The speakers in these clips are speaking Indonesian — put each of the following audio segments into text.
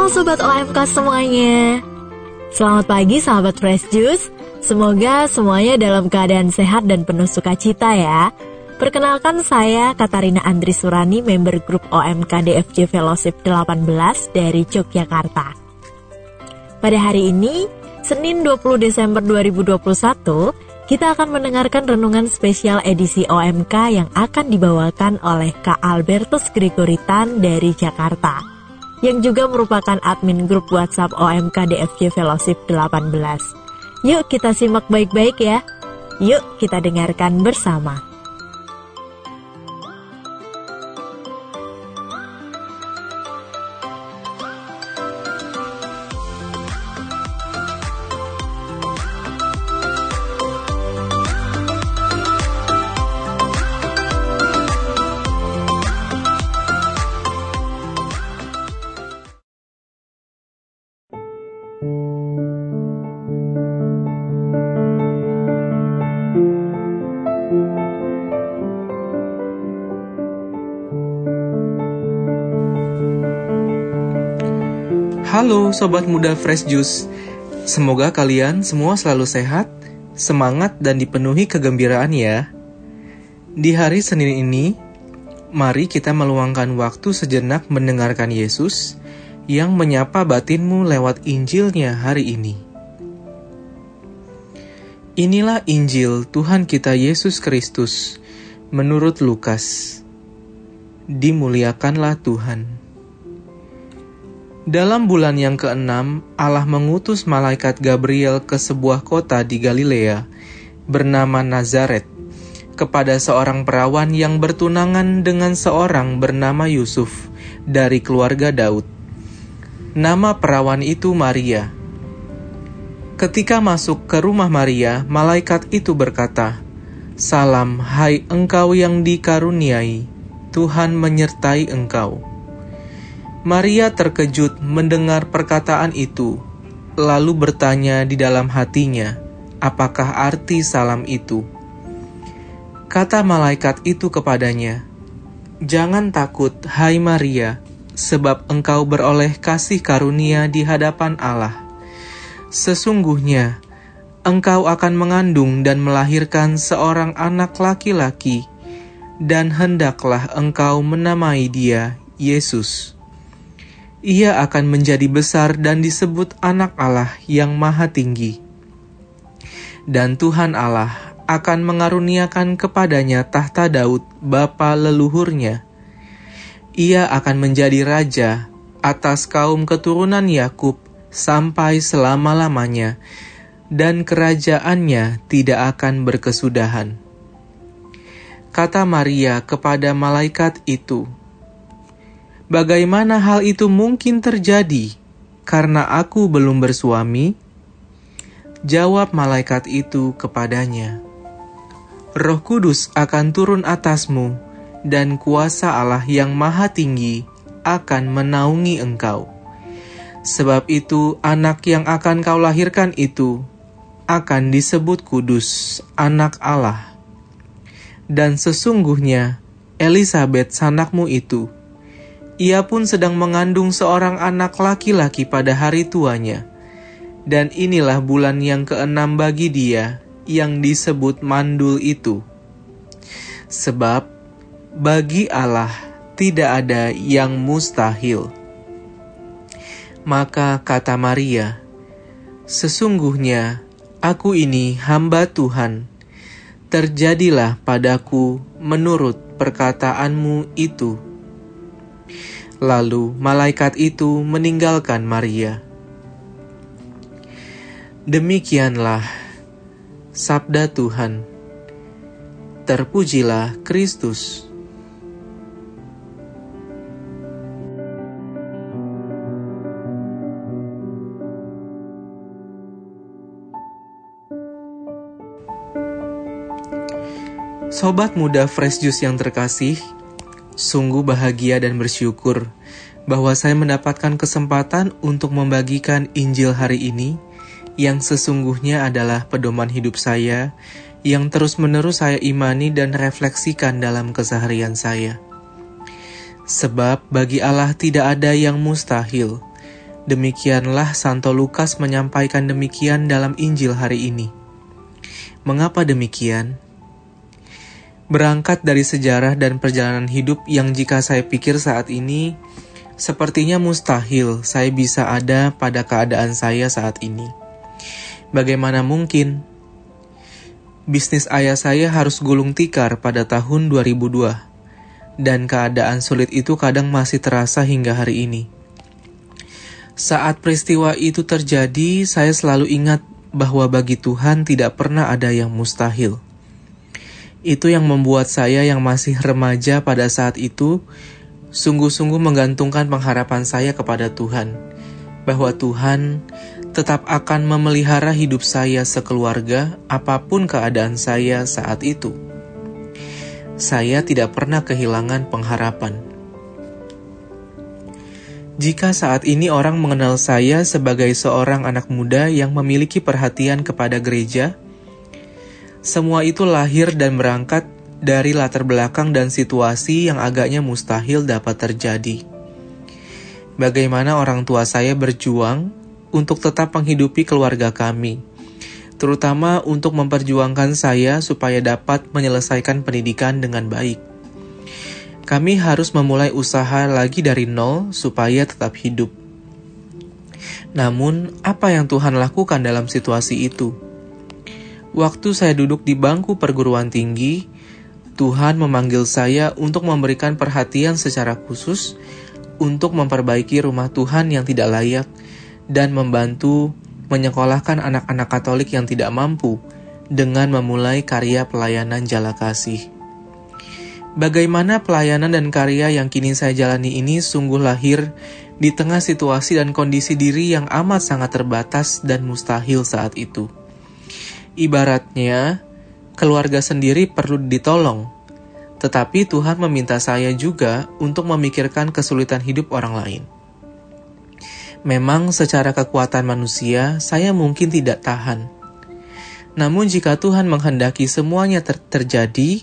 Halo Sobat OMK semuanya. Selamat pagi sahabat Fresh Juice. Semoga semuanya dalam keadaan sehat dan penuh sukacita ya. Perkenalkan saya Katarina Andri Surani, member grup OMK DFJ Fellowship 18 dari Yogyakarta. Pada hari ini, Senin 20 Desember 2021, kita akan mendengarkan renungan spesial edisi OMK yang akan dibawakan oleh Kak Albertus Gregoritan dari Jakarta, yang juga merupakan admin grup WhatsApp OMK DFJ Fellowship 18. Yuk kita simak baik-baik ya. Yuk kita dengarkan bersama. Halo Sobat Muda Fresh Juice Semoga kalian semua selalu sehat, semangat, dan dipenuhi kegembiraan ya Di hari Senin ini, mari kita meluangkan waktu sejenak mendengarkan Yesus yang menyapa batinmu lewat Injilnya hari ini. Inilah Injil Tuhan kita Yesus Kristus menurut Lukas. Dimuliakanlah Tuhan. Dalam bulan yang keenam, Allah mengutus malaikat Gabriel ke sebuah kota di Galilea bernama Nazaret kepada seorang perawan yang bertunangan dengan seorang bernama Yusuf dari keluarga Daud. Nama perawan itu Maria. Ketika masuk ke rumah Maria, malaikat itu berkata, "Salam, hai engkau yang dikaruniai, Tuhan menyertai engkau." Maria terkejut mendengar perkataan itu, lalu bertanya di dalam hatinya, "Apakah arti salam itu?" Kata malaikat itu kepadanya, "Jangan takut, hai Maria, sebab engkau beroleh kasih karunia di hadapan Allah. Sesungguhnya engkau akan mengandung dan melahirkan seorang anak laki-laki, dan hendaklah engkau menamai dia Yesus." Ia akan menjadi besar dan disebut Anak Allah yang Maha Tinggi. Dan Tuhan Allah akan mengaruniakan kepadanya tahta Daud, bapa leluhurnya. Ia akan menjadi raja atas kaum keturunan Yakub sampai selama-lamanya, dan kerajaannya tidak akan berkesudahan. Kata Maria kepada malaikat itu, Bagaimana hal itu mungkin terjadi karena aku belum bersuami? Jawab malaikat itu kepadanya, Roh Kudus akan turun atasmu, dan kuasa Allah yang Maha Tinggi akan menaungi engkau. Sebab itu, anak yang akan kau lahirkan itu akan disebut kudus, Anak Allah. Dan sesungguhnya, Elisabeth, sanakmu itu ia pun sedang mengandung seorang anak laki-laki pada hari tuanya. Dan inilah bulan yang keenam bagi dia yang disebut mandul itu. Sebab bagi Allah tidak ada yang mustahil. Maka kata Maria, Sesungguhnya aku ini hamba Tuhan, terjadilah padaku menurut perkataanmu itu. Lalu malaikat itu meninggalkan Maria. Demikianlah sabda Tuhan. Terpujilah Kristus. Sobat muda Fresh Juice yang terkasih, Sungguh bahagia dan bersyukur bahwa saya mendapatkan kesempatan untuk membagikan Injil hari ini yang sesungguhnya adalah pedoman hidup saya yang terus-menerus saya imani dan refleksikan dalam keseharian saya. Sebab bagi Allah tidak ada yang mustahil, Demikianlah Santo Lukas menyampaikan demikian dalam Injil hari ini. Mengapa demikian? Berangkat dari sejarah dan perjalanan hidup yang jika saya pikir saat ini, sepertinya mustahil saya bisa ada pada keadaan saya saat ini. Bagaimana mungkin? Bisnis ayah saya harus gulung tikar pada tahun 2002, dan keadaan sulit itu kadang masih terasa hingga hari ini. Saat peristiwa itu terjadi, saya selalu ingat bahwa bagi Tuhan tidak pernah ada yang mustahil. Itu yang membuat saya yang masih remaja pada saat itu sungguh-sungguh menggantungkan pengharapan saya kepada Tuhan, bahwa Tuhan tetap akan memelihara hidup saya sekeluarga apa pun keadaan saya saat itu. Saya tidak pernah kehilangan pengharapan. Jika saat ini orang mengenal saya sebagai seorang anak muda yang memiliki perhatian kepada gereja, semua itu lahir dan berangkat dari latar belakang dan situasi yang agaknya mustahil dapat terjadi. Bagaimana orang tua saya berjuang untuk tetap menghidupi keluarga kami, terutama untuk memperjuangkan saya supaya dapat menyelesaikan pendidikan dengan baik kami harus memulai usaha lagi dari nol supaya tetap hidup. Namun, apa yang Tuhan lakukan dalam situasi itu? Waktu saya duduk di bangku perguruan tinggi, Tuhan memanggil saya untuk memberikan perhatian secara khusus untuk memperbaiki rumah Tuhan yang tidak layak dan membantu menyekolahkan anak-anak Katolik yang tidak mampu dengan memulai karya pelayanan jala kasih. Bagaimana pelayanan dan karya yang kini saya jalani ini sungguh lahir di tengah situasi dan kondisi diri yang amat sangat terbatas dan mustahil saat itu. Ibaratnya, keluarga sendiri perlu ditolong, tetapi Tuhan meminta saya juga untuk memikirkan kesulitan hidup orang lain. Memang secara kekuatan manusia, saya mungkin tidak tahan. Namun jika Tuhan menghendaki semuanya ter terjadi,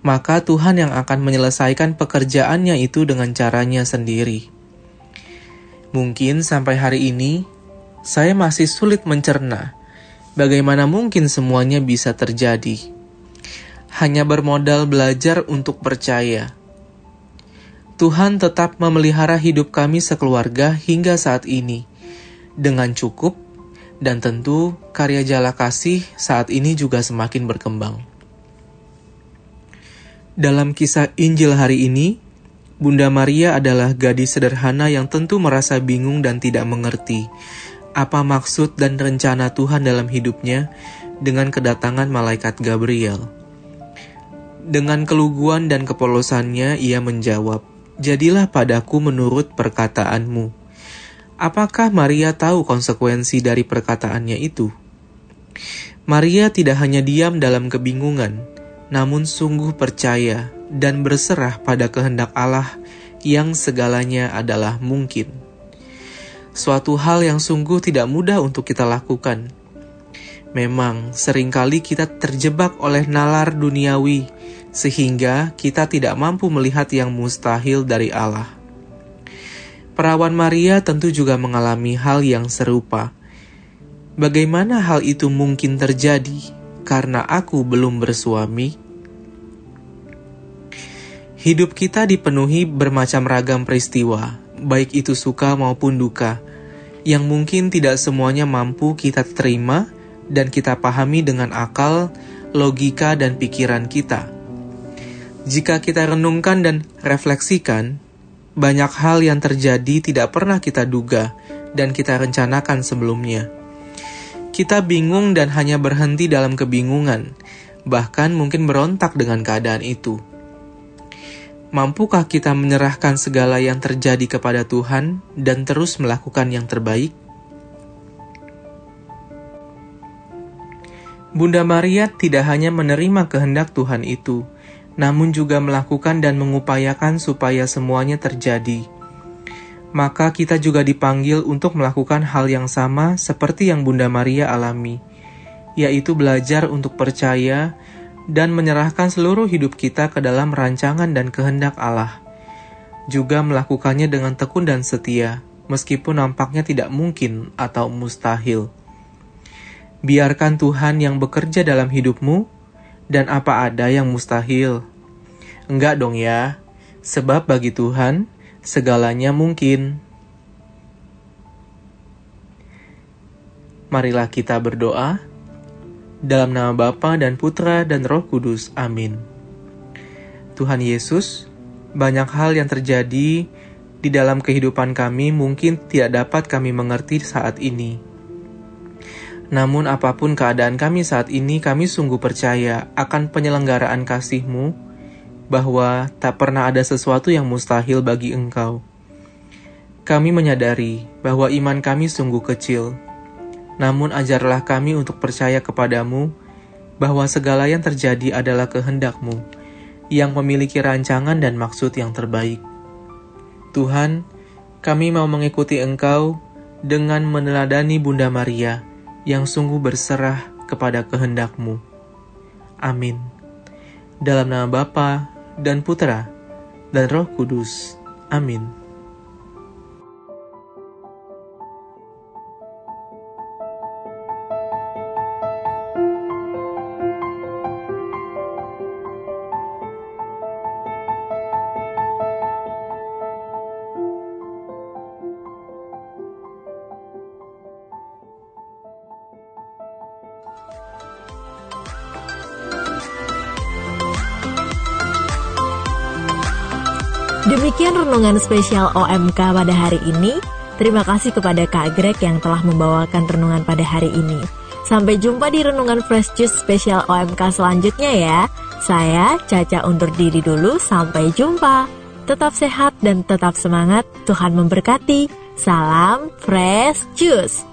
maka Tuhan yang akan menyelesaikan pekerjaannya itu dengan caranya sendiri. Mungkin sampai hari ini, saya masih sulit mencerna bagaimana mungkin semuanya bisa terjadi. Hanya bermodal belajar untuk percaya. Tuhan tetap memelihara hidup kami sekeluarga hingga saat ini dengan cukup dan tentu karya jala kasih saat ini juga semakin berkembang. Dalam kisah Injil hari ini, Bunda Maria adalah gadis sederhana yang tentu merasa bingung dan tidak mengerti apa maksud dan rencana Tuhan dalam hidupnya dengan kedatangan malaikat Gabriel. Dengan keluguan dan kepolosannya, ia menjawab, "Jadilah padaku menurut perkataanmu." Apakah Maria tahu konsekuensi dari perkataannya itu? Maria tidak hanya diam dalam kebingungan, namun sungguh percaya dan berserah pada kehendak Allah yang segalanya adalah mungkin. Suatu hal yang sungguh tidak mudah untuk kita lakukan. Memang sering kali kita terjebak oleh nalar duniawi sehingga kita tidak mampu melihat yang mustahil dari Allah. Perawan Maria tentu juga mengalami hal yang serupa. Bagaimana hal itu mungkin terjadi? karena aku belum bersuami? Hidup kita dipenuhi bermacam ragam peristiwa, baik itu suka maupun duka, yang mungkin tidak semuanya mampu kita terima dan kita pahami dengan akal, logika, dan pikiran kita. Jika kita renungkan dan refleksikan, banyak hal yang terjadi tidak pernah kita duga dan kita rencanakan sebelumnya kita bingung dan hanya berhenti dalam kebingungan, bahkan mungkin berontak dengan keadaan itu. Mampukah kita menyerahkan segala yang terjadi kepada Tuhan dan terus melakukan yang terbaik? Bunda Maria tidak hanya menerima kehendak Tuhan itu, namun juga melakukan dan mengupayakan supaya semuanya terjadi maka kita juga dipanggil untuk melakukan hal yang sama seperti yang Bunda Maria alami, yaitu belajar untuk percaya dan menyerahkan seluruh hidup kita ke dalam rancangan dan kehendak Allah. Juga melakukannya dengan tekun dan setia, meskipun nampaknya tidak mungkin atau mustahil. Biarkan Tuhan yang bekerja dalam hidupmu, dan apa ada yang mustahil. Enggak dong ya, sebab bagi Tuhan segalanya mungkin. Marilah kita berdoa dalam nama Bapa dan Putra dan Roh Kudus. Amin. Tuhan Yesus, banyak hal yang terjadi di dalam kehidupan kami mungkin tidak dapat kami mengerti saat ini. Namun apa pun keadaan kami saat ini, kami sungguh percaya akan penyelenggaraan kasih-Mu, bahwa tak pernah ada sesuatu yang mustahil bagi Engkau. Kami menyadari bahwa iman kami sungguh kecil, namun ajarlah kami untuk percaya kepadamu bahwa segala yang terjadi adalah kehendakmu yang memiliki rancangan dan maksud yang terbaik. Tuhan, kami mau mengikuti Engkau dengan meneladani Bunda Maria yang sungguh berserah kepada kehendakmu. Amin. Dalam nama Bapa dan Putra dan Roh Kudus. Amin. Demikian renungan spesial OMK pada hari ini. Terima kasih kepada Kak Greg yang telah membawakan renungan pada hari ini. Sampai jumpa di renungan Fresh Juice spesial OMK selanjutnya ya. Saya Caca undur diri dulu, sampai jumpa. Tetap sehat dan tetap semangat, Tuhan memberkati. Salam Fresh Juice.